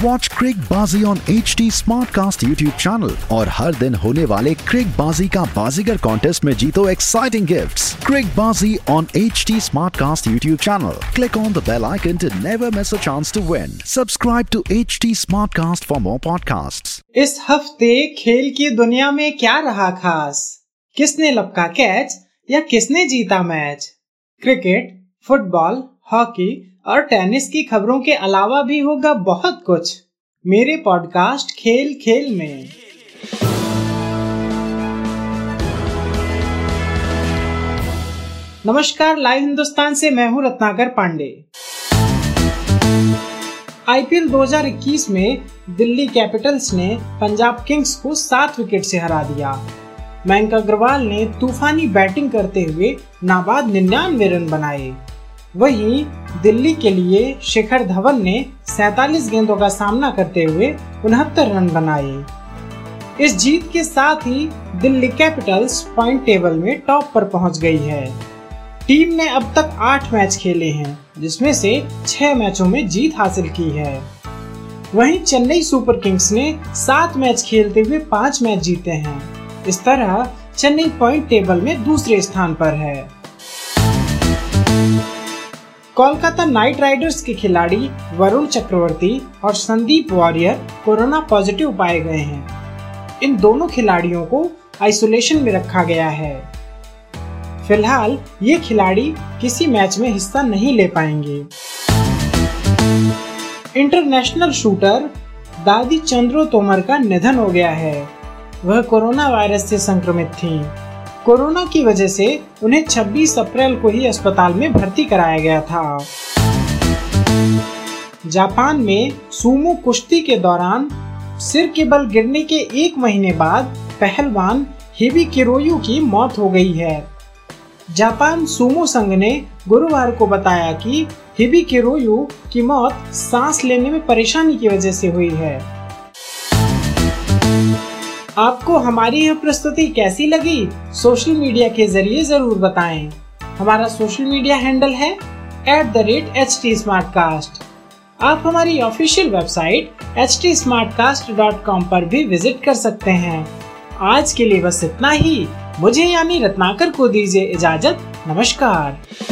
Watch Crickbaazi on H T Smartcast YouTube channel और हर दिन होने वाले क्रिक बाजी का बाजीगर कॉन्टेस्ट में जीतो exciting gift Crickbaazi on H T Smartcast YouTube channel click on the bell icon to never miss a chance to win subscribe to H T Smartcast for more podcast इस हफ़्ते खेल की दुनिया में क्या रहा खास? किसने लपका कैच या किसने जीता मैच क्रिकेट फुटबॉल हॉकी और टेनिस की खबरों के अलावा भी होगा बहुत कुछ। मेरे पॉडकास्ट खेल खेल में। नमस्कार, लाइव हिंदुस्तान से मैं हूँ रत्नाकर पांडे। आईपीएल 2021 में दिल्ली कैपिटल्स ने पंजाब किंग्स को सात विकेट से हरा दिया। मयंक अग्रवाल ने तूफानी बैटिंग करते हुए नाबाद निन्यानवे रन बनाए। वहीं दिल्ली के लिए शिखर धवन ने 47 गेंदों का सामना करते हुए उनहत्तर रन बनाए। इस जीत के साथ ही दिल्ली कैपिटल्स पॉइंट टेबल में टॉप पर पहुँच गई है। टीम ने अब तक आठ मैच खेले हैं, जिसमें से छह मैचों में जीत हासिल की है। वहीं चेन्नई सुपर किंग्स ने सात मैच खेलते हुए पाँच मैच जीते हैं। इस तरह चेन्नई पॉइंट टेबल में दूसरे स्थान पर है। कोलकाता नाइट राइडर्स के खिलाड़ी वरुण चक्रवर्ती और संदीप वॉरियर कोरोना पॉजिटिव पाए गए हैं। इन दोनों खिलाड़ियों को आइसोलेशन में रखा गया है। फ़िलहाल, ये खिलाड़ी किसी मैच में हिस्सा नहीं ले पाएँगे। इंटरनेशनल शूटर दादी चंद्रो तोमर का निधन हो गया है। वह कोरोना वायरस से संक्रमित थीं। कोरोना की वजह से उन्हें 26 अप्रैल को ही अस्पताल में भर्ती कराया गया था। जापान में सूमो कुश्ती के दौरान सिर के बल गिरने के एक महीने बाद पहलवान हिबी किरोयू की मौत हो गई है। जापान सूमो संघ ने गुरुवार को बताया कि हिबी किरोयू की मौत सांस लेने में परेशानी की वजह से हुई है। आपको हमारी यह प्रस्तुति कैसी लगी, सोशल मीडिया के ज़रिए ज़रूर बताएँ। हमारा सोशल मीडिया हैंडल है at the rate H T आप हमारी ऑफिशियल वेबसाइट एच टी पर भी विज़िट कर सकते हैं। आज के लिए बस इतना ही। मुझे यानी रत्नाकर को दीजिए इजाज़त। नमस्कार।